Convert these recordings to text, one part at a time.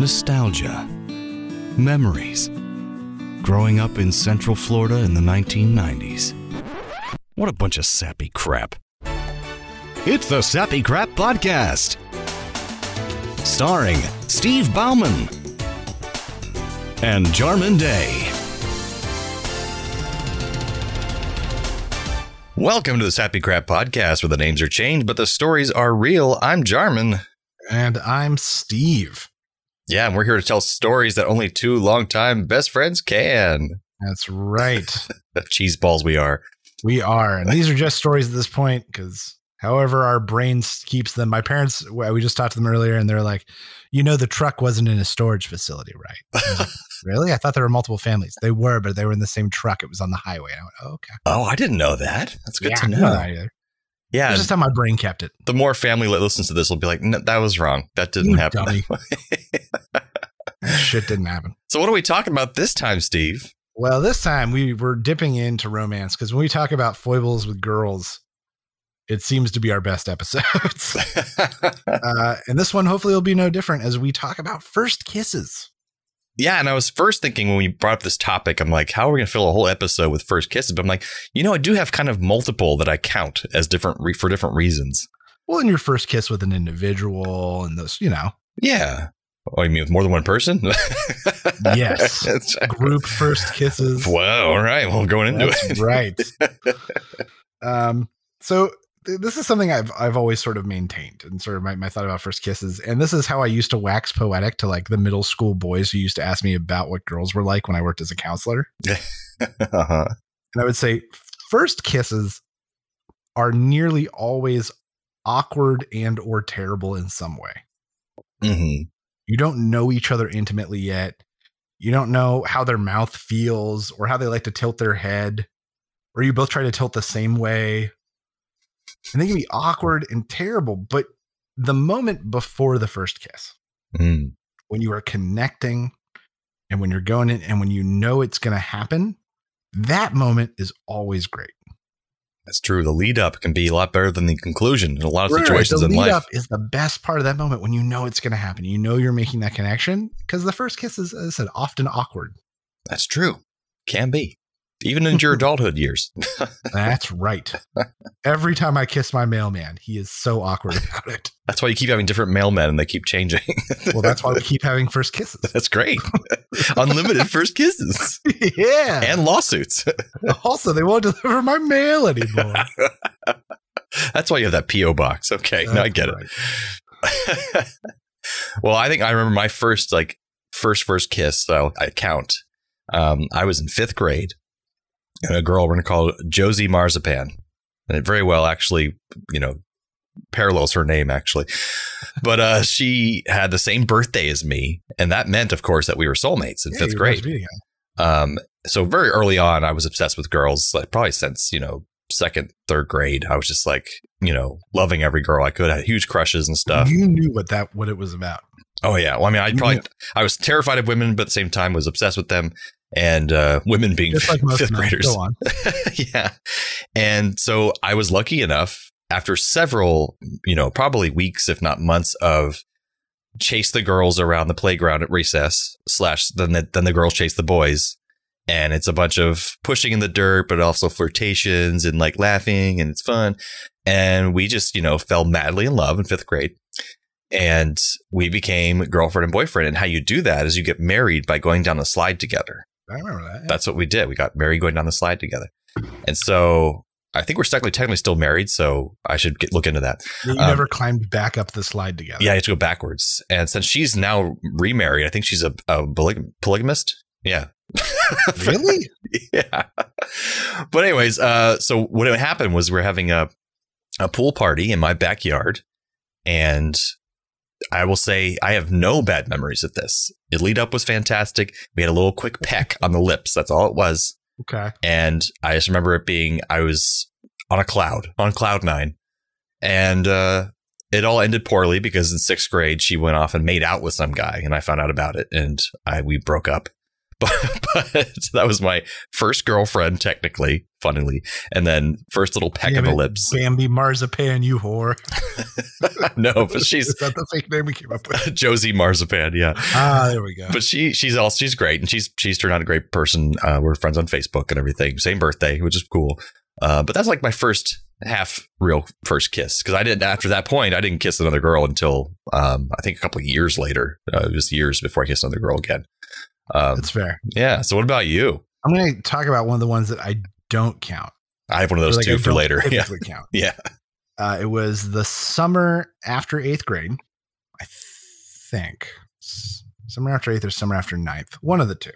nostalgia, memories. Growing up in Central Florida in the 1990s. What a bunch of sappy crap. It's the Sappy Crap Podcast. Starring Steve Bauman and Jarman Day. Welcome to the Sappy Crap Podcast, where the names are changed, but the stories are real. I'm Jarman. And I'm Steve. Yeah, and we're here to tell stories that only two longtime best friends can. That's right. Cheese balls we are. we are. And these are just stories at this point because however our brains keeps them. My parents, we just talked to them earlier and they're like, you know, the truck wasn't in a storage facility, right? I like, really? I thought there were multiple families. They were, but they were in the same truck. It was on the highway. I went, oh, okay. Oh, I didn't know that. That's good yeah, to I know. didn't know that either. Yeah, That's just how my brain kept it. the more family that listens to this will be like, no, that was wrong. That didn't You happen. that. That shit didn't happen. so, what are we talking about this time, Steve? Well, this time we were dipping into romance because when we talk about foibles with girls, it seems to be our best episodes. uh, and this one hopefully will be no different as we talk about first kisses. Yeah, and I was first thinking when we brought up this topic, I'm like, how are we going to fill a whole episode with first kisses? But I'm like, you know, I do have kind of multiple that I count as different re- for different reasons. Well, in your first kiss with an individual and those, you know, Yeah. Oh, you mean with more than one person? Yes. Group first kisses. Well, all right. Well, going into That's it. right. Um, so this is something I've I've always sort of maintained and sort of my, my thought about first kisses. And this is how I used to wax poetic to like the middle school boys who used to ask me about what girls were like when I worked as a counselor. uh-huh. And I would say first kisses are nearly always awkward and or terrible in some way. hmm You don't know each other intimately yet. You don't know how their mouth feels or how they like to tilt their head, or you both try to tilt the same way. And they can be awkward and terrible. But the moment before the first kiss, Mm. when you are connecting and when you're going in and when you know it's going to happen, that moment is always great. That's true. The lead up can be a lot better than the conclusion in a lot of Right, situations the in lead up is the best part of that moment when you know it's going to happen. You know you're making that connection because the first kiss is, as I said, often awkward. That's true. Can be. Even in your adulthood years. That's right. Every time I kiss my mailman, he is so awkward about it. That's why you keep having different mailmen and they keep changing. Well, that's why we keep having first kisses. That's great. Unlimited first kisses yeah. and lawsuits. also, they won't deliver my mail anymore. That's why you have that P.O. box. Okay. now I That's get it. well, I think I remember my first like first first kiss. So I count. Um, I was in fifth grade, a girl we're gonna call Josie Marzipan, and it very well actually, you know, parallels her name actually. But uh, she had the same birthday as me, and that meant, of course, that we were soulmates in Yeah, fifth grade. be. Um, so very early on, I was obsessed with girls. Like probably since you know second, third grade, I was just like you know loving every girl I could. I had huge crushes and stuff. You knew what that what it was about. Oh yeah. Well, I mean, I probably. I was terrified of women, but at the same time was obsessed with them. And uh, women being Just like fifth men. graders. Go on. yeah. And so I was lucky enough after several, you know, probably weeks, if not months of chase the girls around the playground at recess slash then the, then the girls chase the boys. And it's a bunch of pushing in the dirt, but also flirtations and like laughing and it's fun. And we just, you know, fell madly in love in fifth grade. And we became girlfriend and boyfriend. And how you do that is you get married by going down the slide together. I remember that. That's what we did. We got married going down the slide together. And so I think we're technically, technically still married. So I should get, look into that. you um, never climbed back up the slide together. Yeah, I have to go backwards. And since she's now remarried, I think she's a, a polyg- polygamist. Yeah. Really? yeah. But anyways, uh, so what happened was we are having a a pool party in my backyard, and I will say I have no bad memories of this. The lead up was fantastic. We had a little quick peck on the lips. That's all it was. Okay. And I just remember it being I was on a cloud, on cloud nine. And uh it all ended poorly because in sixth grade she went off and made out with some guy and I found out about it and I we broke up. but, but that was my first girlfriend, technically, funnily, and then first little peck Damn of the lips. Bambi Marzipan, you whore. no, but she's Is that the fake name we came up with? Josie Marzipan, yeah. Ah, there we go. But she she's also she's great, and she's she's turned out a great person. Uh, we're friends on Facebook and everything. Same birthday, which is cool. Uh, but that's like my first half real first kiss because I didn't after that point I didn't kiss another girl until um, I think a couple of years later. Uh, it was years before I kissed another girl again. Um, That's fair. yeah. So what about you? I'm going to talk about one of the ones that I don't count. I have one of those Like, I two for later. Yeah. count. Yeah. Uh, it was the summer after eighth grade, I think. Summer after eighth or summer after ninth, one of the two.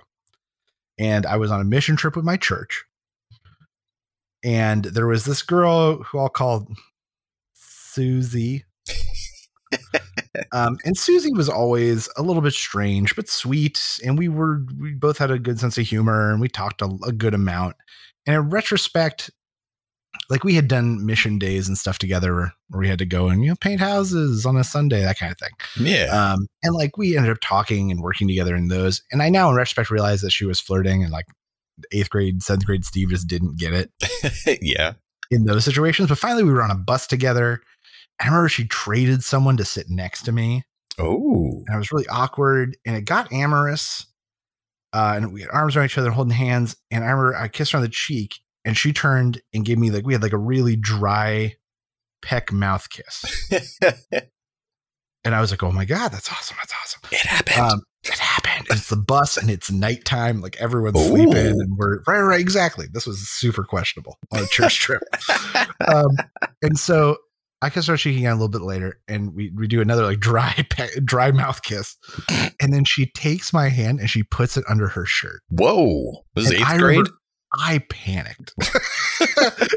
And I was on a mission trip with my church. And there was this girl who I'll call Susie. Um, and Susie was always a little bit strange, but sweet. And we were, we both had a good sense of humor and we talked a, a good amount. And in retrospect, like we had done mission days and stuff together where we had to go and you know paint houses on a Sunday, that kind of thing. Yeah. Um, and like we ended up talking and working together in those. And I now in retrospect realize that she was flirting and like eighth grade, seventh grade Steve just didn't get it yeah. in those situations. But finally we were on a bus together. I remember she traded someone to sit next to me. Oh. And it was really awkward and it got amorous. Uh, and we had arms around each other holding hands. And I remember I kissed her on the cheek and she turned and gave me like, we had like a really dry peck mouth kiss. And I was like, oh my God, that's awesome. That's awesome. it happened. Um, it happened. It's the bus and it's nighttime. Like everyone's Ooh. sleeping and we're right, right. Exactly. This was super questionable on a church trip. Um, and so I kissed her cheek again a little bit later and we, we do another like dry, dry mouth kiss. And then she takes my hand and she puts it under her shirt. Whoa. This is eighth I grade? I panicked.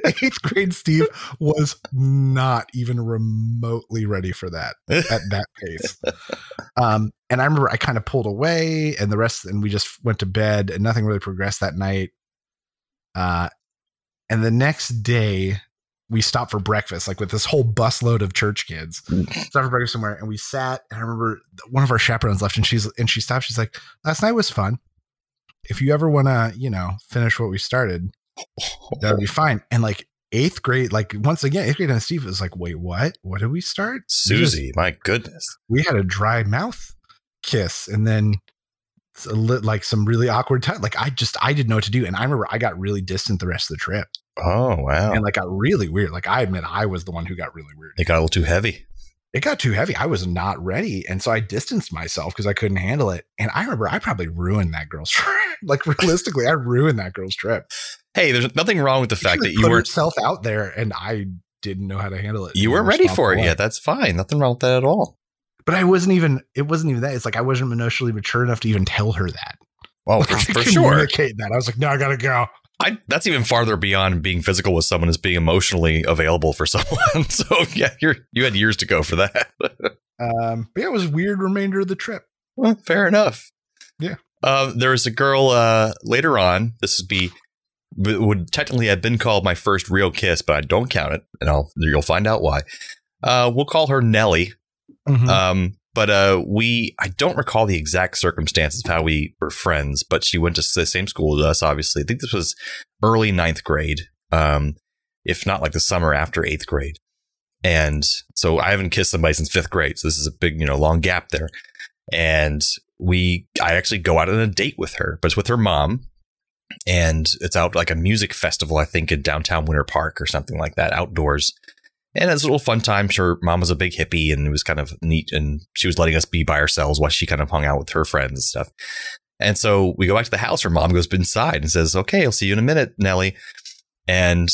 Eighth grade Steve was not even remotely ready for that at that pace. Um, and I remember I kind of pulled away, and the rest, and we just went to bed, and nothing really progressed that night. Uh, and the next day, we stopped for breakfast, like with this whole busload of church kids. stopped for breakfast somewhere, and we sat. And I remember one of our chaperones left, and she's and she stopped. She's like, "Last night was fun. If you ever want to, you know, finish what we started, that'll be fine." And like eighth grade, like once again, eighth grade and Steve was like, "Wait, what? What did we start?" We just- Susie, my goodness. we had a dry mouth kiss and then s- a lit- like some really awkward time. Like I just I didn't know what to do, and I remember I got really distant the rest of the trip, Oh, wow. and like got really weird. Like I admit I was the one who got really weird. it got a little too heavy. It got too heavy. I was not ready, and so I distanced myself because I couldn't handle it. And I remember I probably ruined that girl's trip. like realistically, I ruined that girl's trip. Hey, there's nothing wrong with the She fact that you put weren't herself out there, and I didn't know how to handle it. you weren't ready for it yet. That's fine. Nothing wrong with that at all. But I wasn't even. It wasn't even that. It's like I wasn't emotionally mature enough to even tell her that. Oh, Like, for, for sure. communicate that. I was like, no, I gotta go. I, that's even farther beyond being physical with someone is being emotionally available for someone. so yeah, you're you had years to go for that. Um, but yeah, it was a weird remainder of the trip. well, fair enough. Yeah. Um, there was a girl uh, later on. This would be would technically have been called my first real kiss, but I don't count it, and I'll you'll find out why. Uh, we'll call her Nellie. Mhm. Um, but uh, we I don't recall the exact circumstances of how we were friends, but she went to the same school as us. Obviously, I think this was early ninth grade, um, if not like the summer after eighth grade. And so I haven't kissed somebody since fifth grade, so this is a big you know long gap there. And we I actually go out on a date with her, but it's with her mom. And it's out like a music festival, I think, in downtown Winter Park or something like that, outdoors. And it's a little fun time. Her mom was a big hippie and it was kind of neat. And she was letting us be by ourselves while she kind of hung out with her friends and stuff. And so we go back to the house. Her mom goes inside and says, Okay, I'll see you in a minute, Nellie. And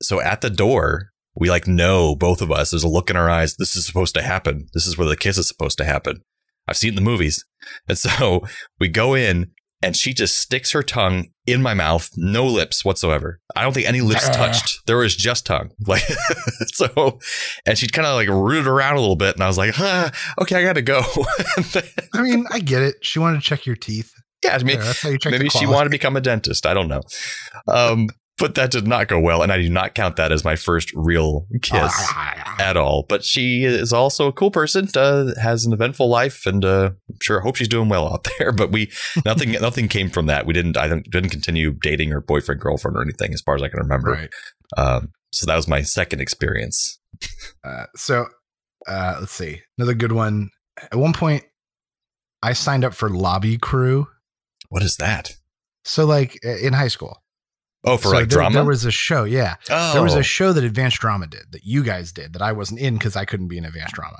so at the door, we like know both of us. There's a look in our eyes. This is supposed to happen. This is where the kiss is supposed to happen. I've seen the movies. And so we go in and she just sticks her tongue in my mouth, no lips whatsoever. I don't think any lips Ah. touched. There was just tongue. Like so and she kind of like rooted around a little bit and I was like, ah, okay, I gotta go. Then- I mean, I get it. She wanted to check your teeth. yeah, I mean Yeah, that's how you check maybe she wanted to become a dentist. I don't know. Um but that did not go well, and I do not count that as my first real kiss at all. But she is also a cool person, uh, has an eventful life, and uh, I'm sure I hope she's doing well out there. But we nothing nothing came from that. We didn't I didn't, continue dating or boyfriend girlfriend or anything as far as I can remember. Right. Um, so that was my second experience. Uh, so uh, let's see another good one. At one point, I signed up for lobby crew. What is that? So like in high school. Oh, for So like there, drama. There was a show, yeah. oh, There was a show that Advanced Drama did that you guys did that I wasn't in because I couldn't be in Advanced Drama.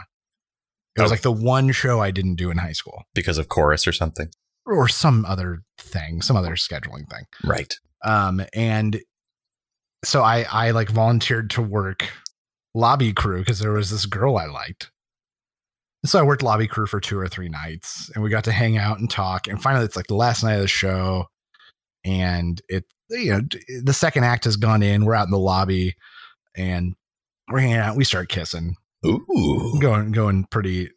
It was Oh. like the one show I didn't do in high school because of chorus or something. or some other thing, some other scheduling thing. Right. Um, and so I, I like volunteered to work lobby crew because there was this girl I liked. And so I worked lobby crew for two or three nights and we got to hang out and talk. And finally, it's like the last night of the show. And it, you know, the second act has gone in. We're out in the lobby and we're hanging out. We start kissing, Ooh. going, going pretty,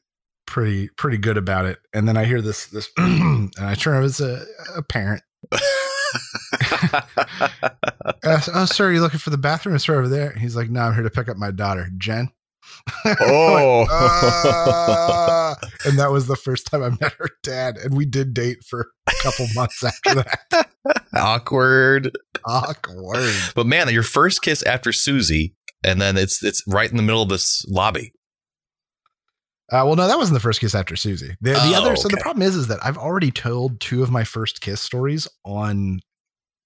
pretty, pretty good about it. And then I hear this, this, and I turn over, it's a, a parent. Uh, oh, sir, are you looking for the bathroom? It's right over there. He's like, no, I'm here to pick up my daughter, Jen. Oh. "Ah." and that was the first time I met her dad. And we did date for a couple months after that. Awkward. Awkward. But man, your first kiss after Susie, and then it's it's right in the middle of this lobby. Uh, well, no, that wasn't the first kiss after Susie. The, the Oh, other, so the problem is, is that I've already told two of my first kiss stories on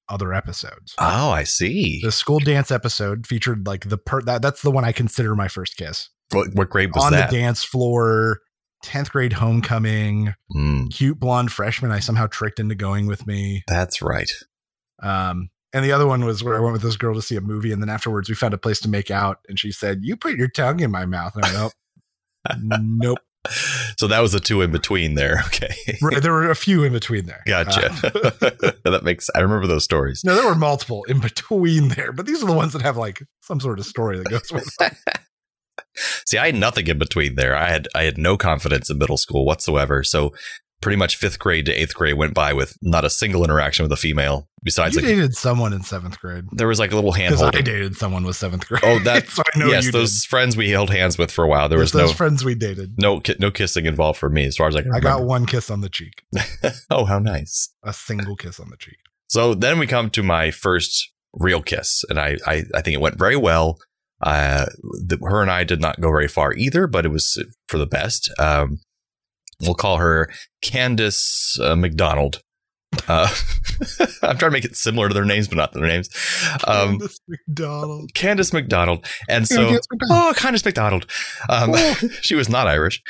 other episodes. Oh, I see. The school dance episode featured like the per that that's the one I consider my first kiss What, what grade was on that? the dance floor. 10th grade homecoming. Mm, cute blonde freshman I somehow tricked into going with me. that's right. Um, and the other one was where I went with this girl to see a movie, and then afterwards we found a place to make out, and she said, "You put your tongue in my mouth." And I went, "Nope, nope." So that was a two in between there. Okay. Right, there were a few in between there. Gotcha. Uh, that makes I remember those stories. no, there were multiple in between there, but these are the ones that have like some sort of story that goes with. Them. See, I had nothing in between there. I had I had no confidence in middle school whatsoever. So pretty much fifth grade to eighth grade went by with not a single interaction with a female. Besides, you like dated someone in seventh grade there was like a little hand I dated someone with seventh grade. Oh, that's so I know yes, those did. friends we held hands with for a while. There was those no friends we dated. no no kissing involved for me, as far as I can I remember. got one kiss on the cheek, oh, how nice! a single kiss on the cheek. So then we come to my first real kiss, and I I, I think it went very well. Uh, the, her and I did not go very far either, but it was for the best. Um, we'll call her Candace uh, McDonald. Uh, I'm trying to make it similar to their names, but not their names. Um, Candace McDonald. Candace McDonald, and so Candace McDonald. oh, Candace McDonald. Um, Oh. she was not Irish.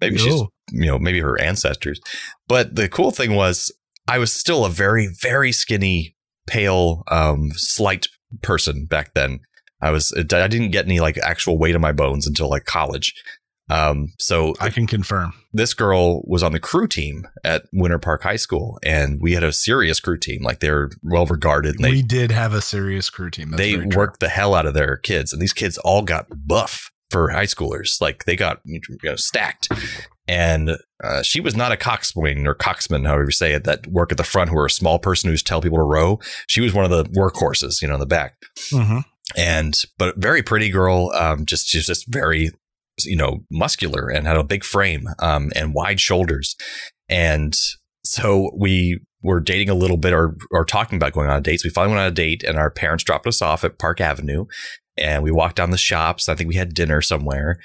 Maybe she's you know, maybe her ancestors. But the cool thing was I was still a very, very skinny, pale, um, slight person back then. I was, I didn't get any like actual weight on my bones until like college. Um, so I can confirm. this girl was on the crew team at Winter Park High School, and we had a serious crew team. Like they're well regarded. They we did have a serious crew team. That's they worked the hell out of their kids, and these kids all got buff for high schoolers. Like they got you know, stacked. And uh, she was not a coxswain or coxman, however you say it, that work at the front who are a small person who's tell people to row. She was one of the workhorses, you know, in the back. Mhm. And but very pretty girl, um, just she's just very, you know, muscular and had a big frame, um, and wide shoulders. And so we were dating a little bit or or talking about going on dates. We finally went on a date, and our parents dropped us off at Park Avenue, and we walked down the shops. I think we had dinner somewhere.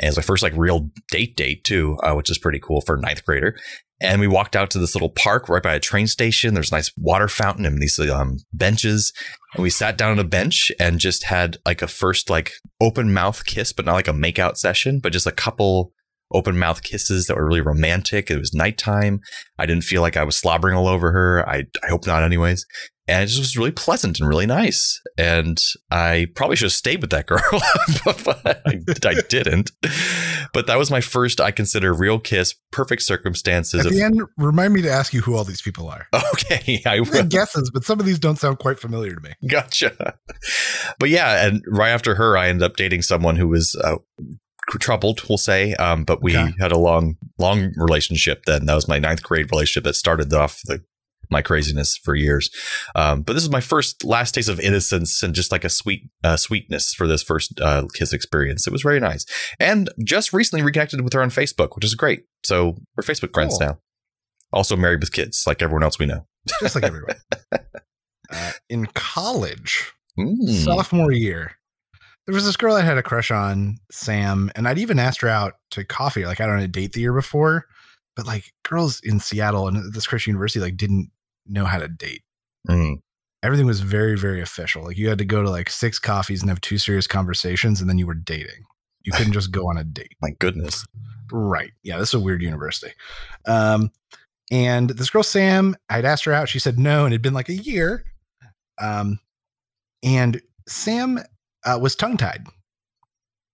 And it was my first like real date date too, uh, which is pretty cool for ninth grader. And we walked out to this little park right by a train station. There's a nice water fountain and these um, benches. And we sat down on a bench and just had like a first like open mouth kiss, but not like a makeout session, but just a couple open mouth kisses that were really romantic. It was nighttime. I didn't feel like I was slobbering all over her. I, I hope not, anyways. And it just was really pleasant and really nice. And I probably should have stayed with that girl, but I, I didn't. But that was my first, I consider, real kiss. Perfect circumstances. At Of, the end, remind me to ask you who all these people are. okay, I I will. guesses, but some of these don't sound quite familiar to me. Gotcha. But yeah, and right after her, I ended up dating someone who was uh, troubled, we'll say. Um, but we Okay. had a long, long relationship. Then that was my ninth grade relationship that started off the my craziness for years. Um, but this is my first last taste of innocence and just like a sweet uh, sweetness for this first uh, kiss experience. It was very nice, and just recently reconnected with her on Facebook, which is great. So we're Facebook friends Cool. now. Also married with kids, like everyone else we know. just like everyone. uh, in college, Mm. sophomore year, there was this girl I had a crush on, Sam, and I'd even asked her out to coffee. Like I don't on a date the year before, but like girls in Seattle and this Christian university like didn't know how to date. Mm. Everything was very, very official. Like you had to go to like six coffees and have two serious conversations, and then you were dating. You couldn't just go on a date. My goodness. Right. Yeah, this is a weird university. Um, and this girl Sam, I'd asked her out. She said no, and it'd been like a year. Um, and Sam uh, was tongue tied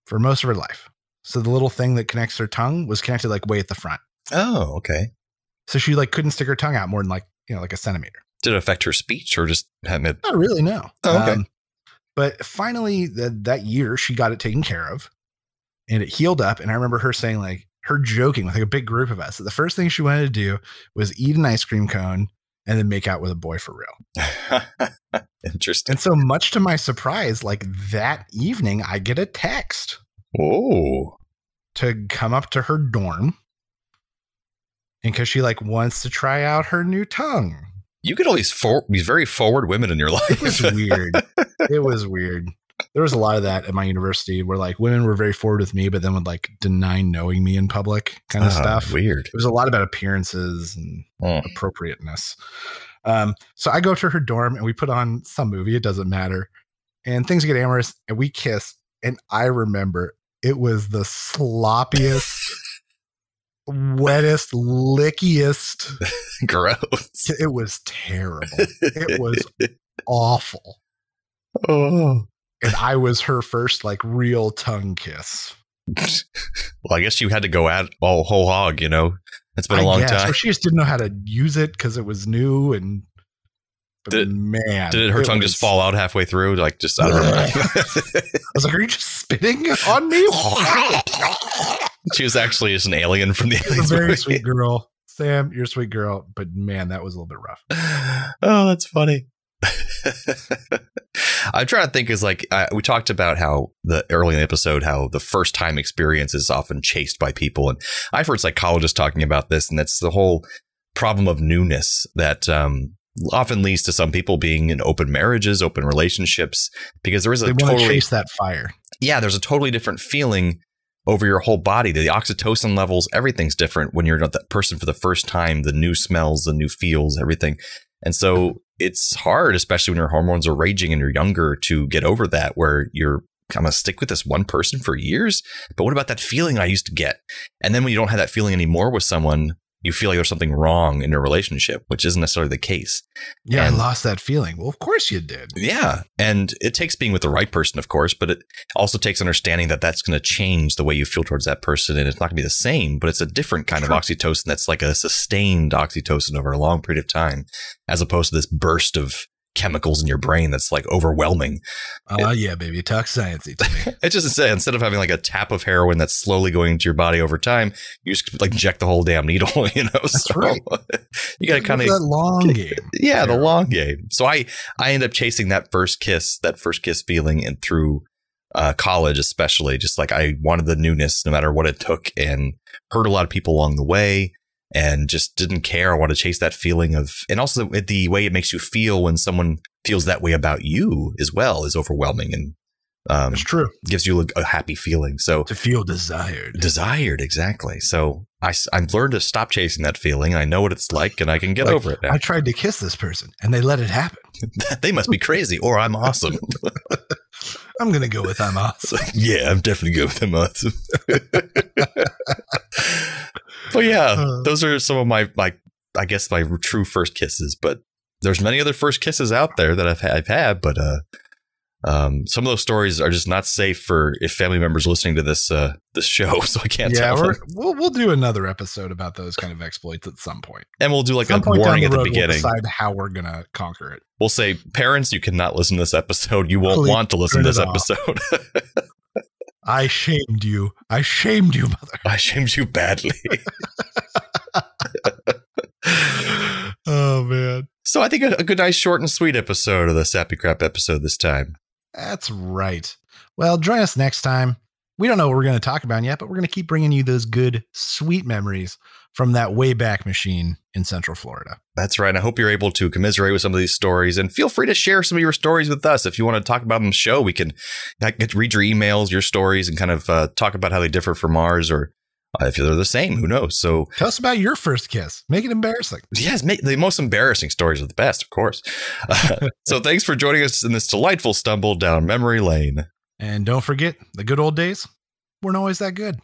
for most of her life. So the little thing that connects her tongue was connected like way at the front. Oh, okay. So she like couldn't stick her tongue out more than like you know like a centimeter. Did it affect her speech or just hadn't it? Not really, no. Oh, okay. Um, but finally, that that year, she got it taken care of, and it healed up. And I remember her saying, like, her joking with like a big group of us that the first thing she wanted to do was eat an ice cream cone and then make out with a boy for real. Interesting. And so, much to my surprise, like that evening, I get a text Oh, to come up to her dorm, and because she like wants to try out her new tongue. you get all these for- these very forward women in your life. It was weird. it was weird. There was a lot of that at my university where like women were very forward with me, but then would like deny knowing me in public kind of Ah, stuff. Weird. It was a lot about appearances and Mm. appropriateness. Um, so I go up to her dorm and we put on some movie, it doesn't matter. And things get amorous and we kiss. And I remember it was the sloppiest, wettest, lickiest. Gross. It was terrible. It was awful. oh. and I was her first like real tongue kiss. Well, I guess you had to go at all whole hog. You know, it's been a I long guess, time. Or she just didn't know how to use it because it was new and. Did- man, Did her tongue was- just fall out halfway through? Like just I don't know. I was like, "Are you just spitting on me?" She was actually just an alien from the aliens very movie. sweet girl, Sam. You're a sweet girl, but man, that was a little bit rough. oh, that's funny. I'm trying to think is like uh, we talked about how the early in the episode how the first time experience is often chased by people, and I've heard psychologists talking about this, and that's the whole problem of newness that um, often leads to some people being in open marriages, open relationships, because there is a They want to totally chase that fire. yeah, there's a totally different feeling over your whole body. The oxytocin levels, everything's different when you're not that person for the first time. The new smells, the new feels, everything. And so it's hard, especially when your hormones are raging and you're younger, to get over that where you're kind of stick with this one person for years. But what about that feeling I used to get? And then when you don't have that feeling anymore with someone, you feel like there's something wrong in your relationship, which isn't necessarily the case. Yeah, And- I lost that feeling. Well, of course you did. Yeah. And it takes being with the right person, of course, but it also takes understanding that that's going to change the way you feel towards that person. And it's not going to be the same, but it's a different kind Sure. of oxytocin that's like a sustained oxytocin over a long period of time, as opposed to this burst of chemicals in your brain that's like overwhelming. Oh yeah, baby, talk sciencey to me. It's just to say, instead of having like a tap of heroin that's slowly going into your body over time, you just like inject the whole damn needle, you know? That's right. You got to kind of that long game. yeah, the long game. So I I end up chasing that first kiss, that first kiss feeling, and through uh, college especially, just like I wanted the newness, no matter what it took, and hurt a lot of people along the way, and just didn't care. I want to chase that feeling of, and also the, the way it makes you feel when someone feels that way about you as well is overwhelming and um, It's true. gives you a, a happy feeling. So To feel desired. desired exactly. So I I've learned to stop chasing that feeling. I know what it's like, and I can get Like, over it now. I tried to kiss this person and they let it happen. they must be crazy or I'm awesome. I'm gonna go with I'm awesome. yeah, I'm definitely good with them awesome. But yeah, Uh. those are some of my my I guess my true first kisses. But there's many other first kisses out there that I've had, I've had, but uh, um, some of those stories are just not safe for if family members listening to this uh, this show. So I can't yeah, tell we're, them. we'll we'll do another episode about those kind of exploits at some point. And we'll do like a point warning down at the beginning. We'll decide how we're gonna conquer it. We'll say, parents, you cannot listen to this episode. You won't Please want to listen to this off. episode. I shamed you. I shamed you, mother. I shamed you badly. oh man. So I think a, a good, nice, short and sweet episode of the Sappy Crap episode this time. That's right. Well, join us next time. We don't know what we're going to talk about yet, but we're going to keep bringing you those good, sweet memories from that Wayback Machine in Central Florida. That's right. I hope you're able to commiserate with some of these stories and feel free to share some of your stories with us. If you want to talk about them show, we can get to read your emails, your stories, and kind of uh, talk about how they differ from ours or uh, if they're the same, who knows? So tell us about your first kiss. Make it embarrassing. Yes, make, the most embarrassing stories are the best, of course. Uh, so thanks for joining us in this delightful stumble down memory lane. And don't forget, the good old days weren't always that good.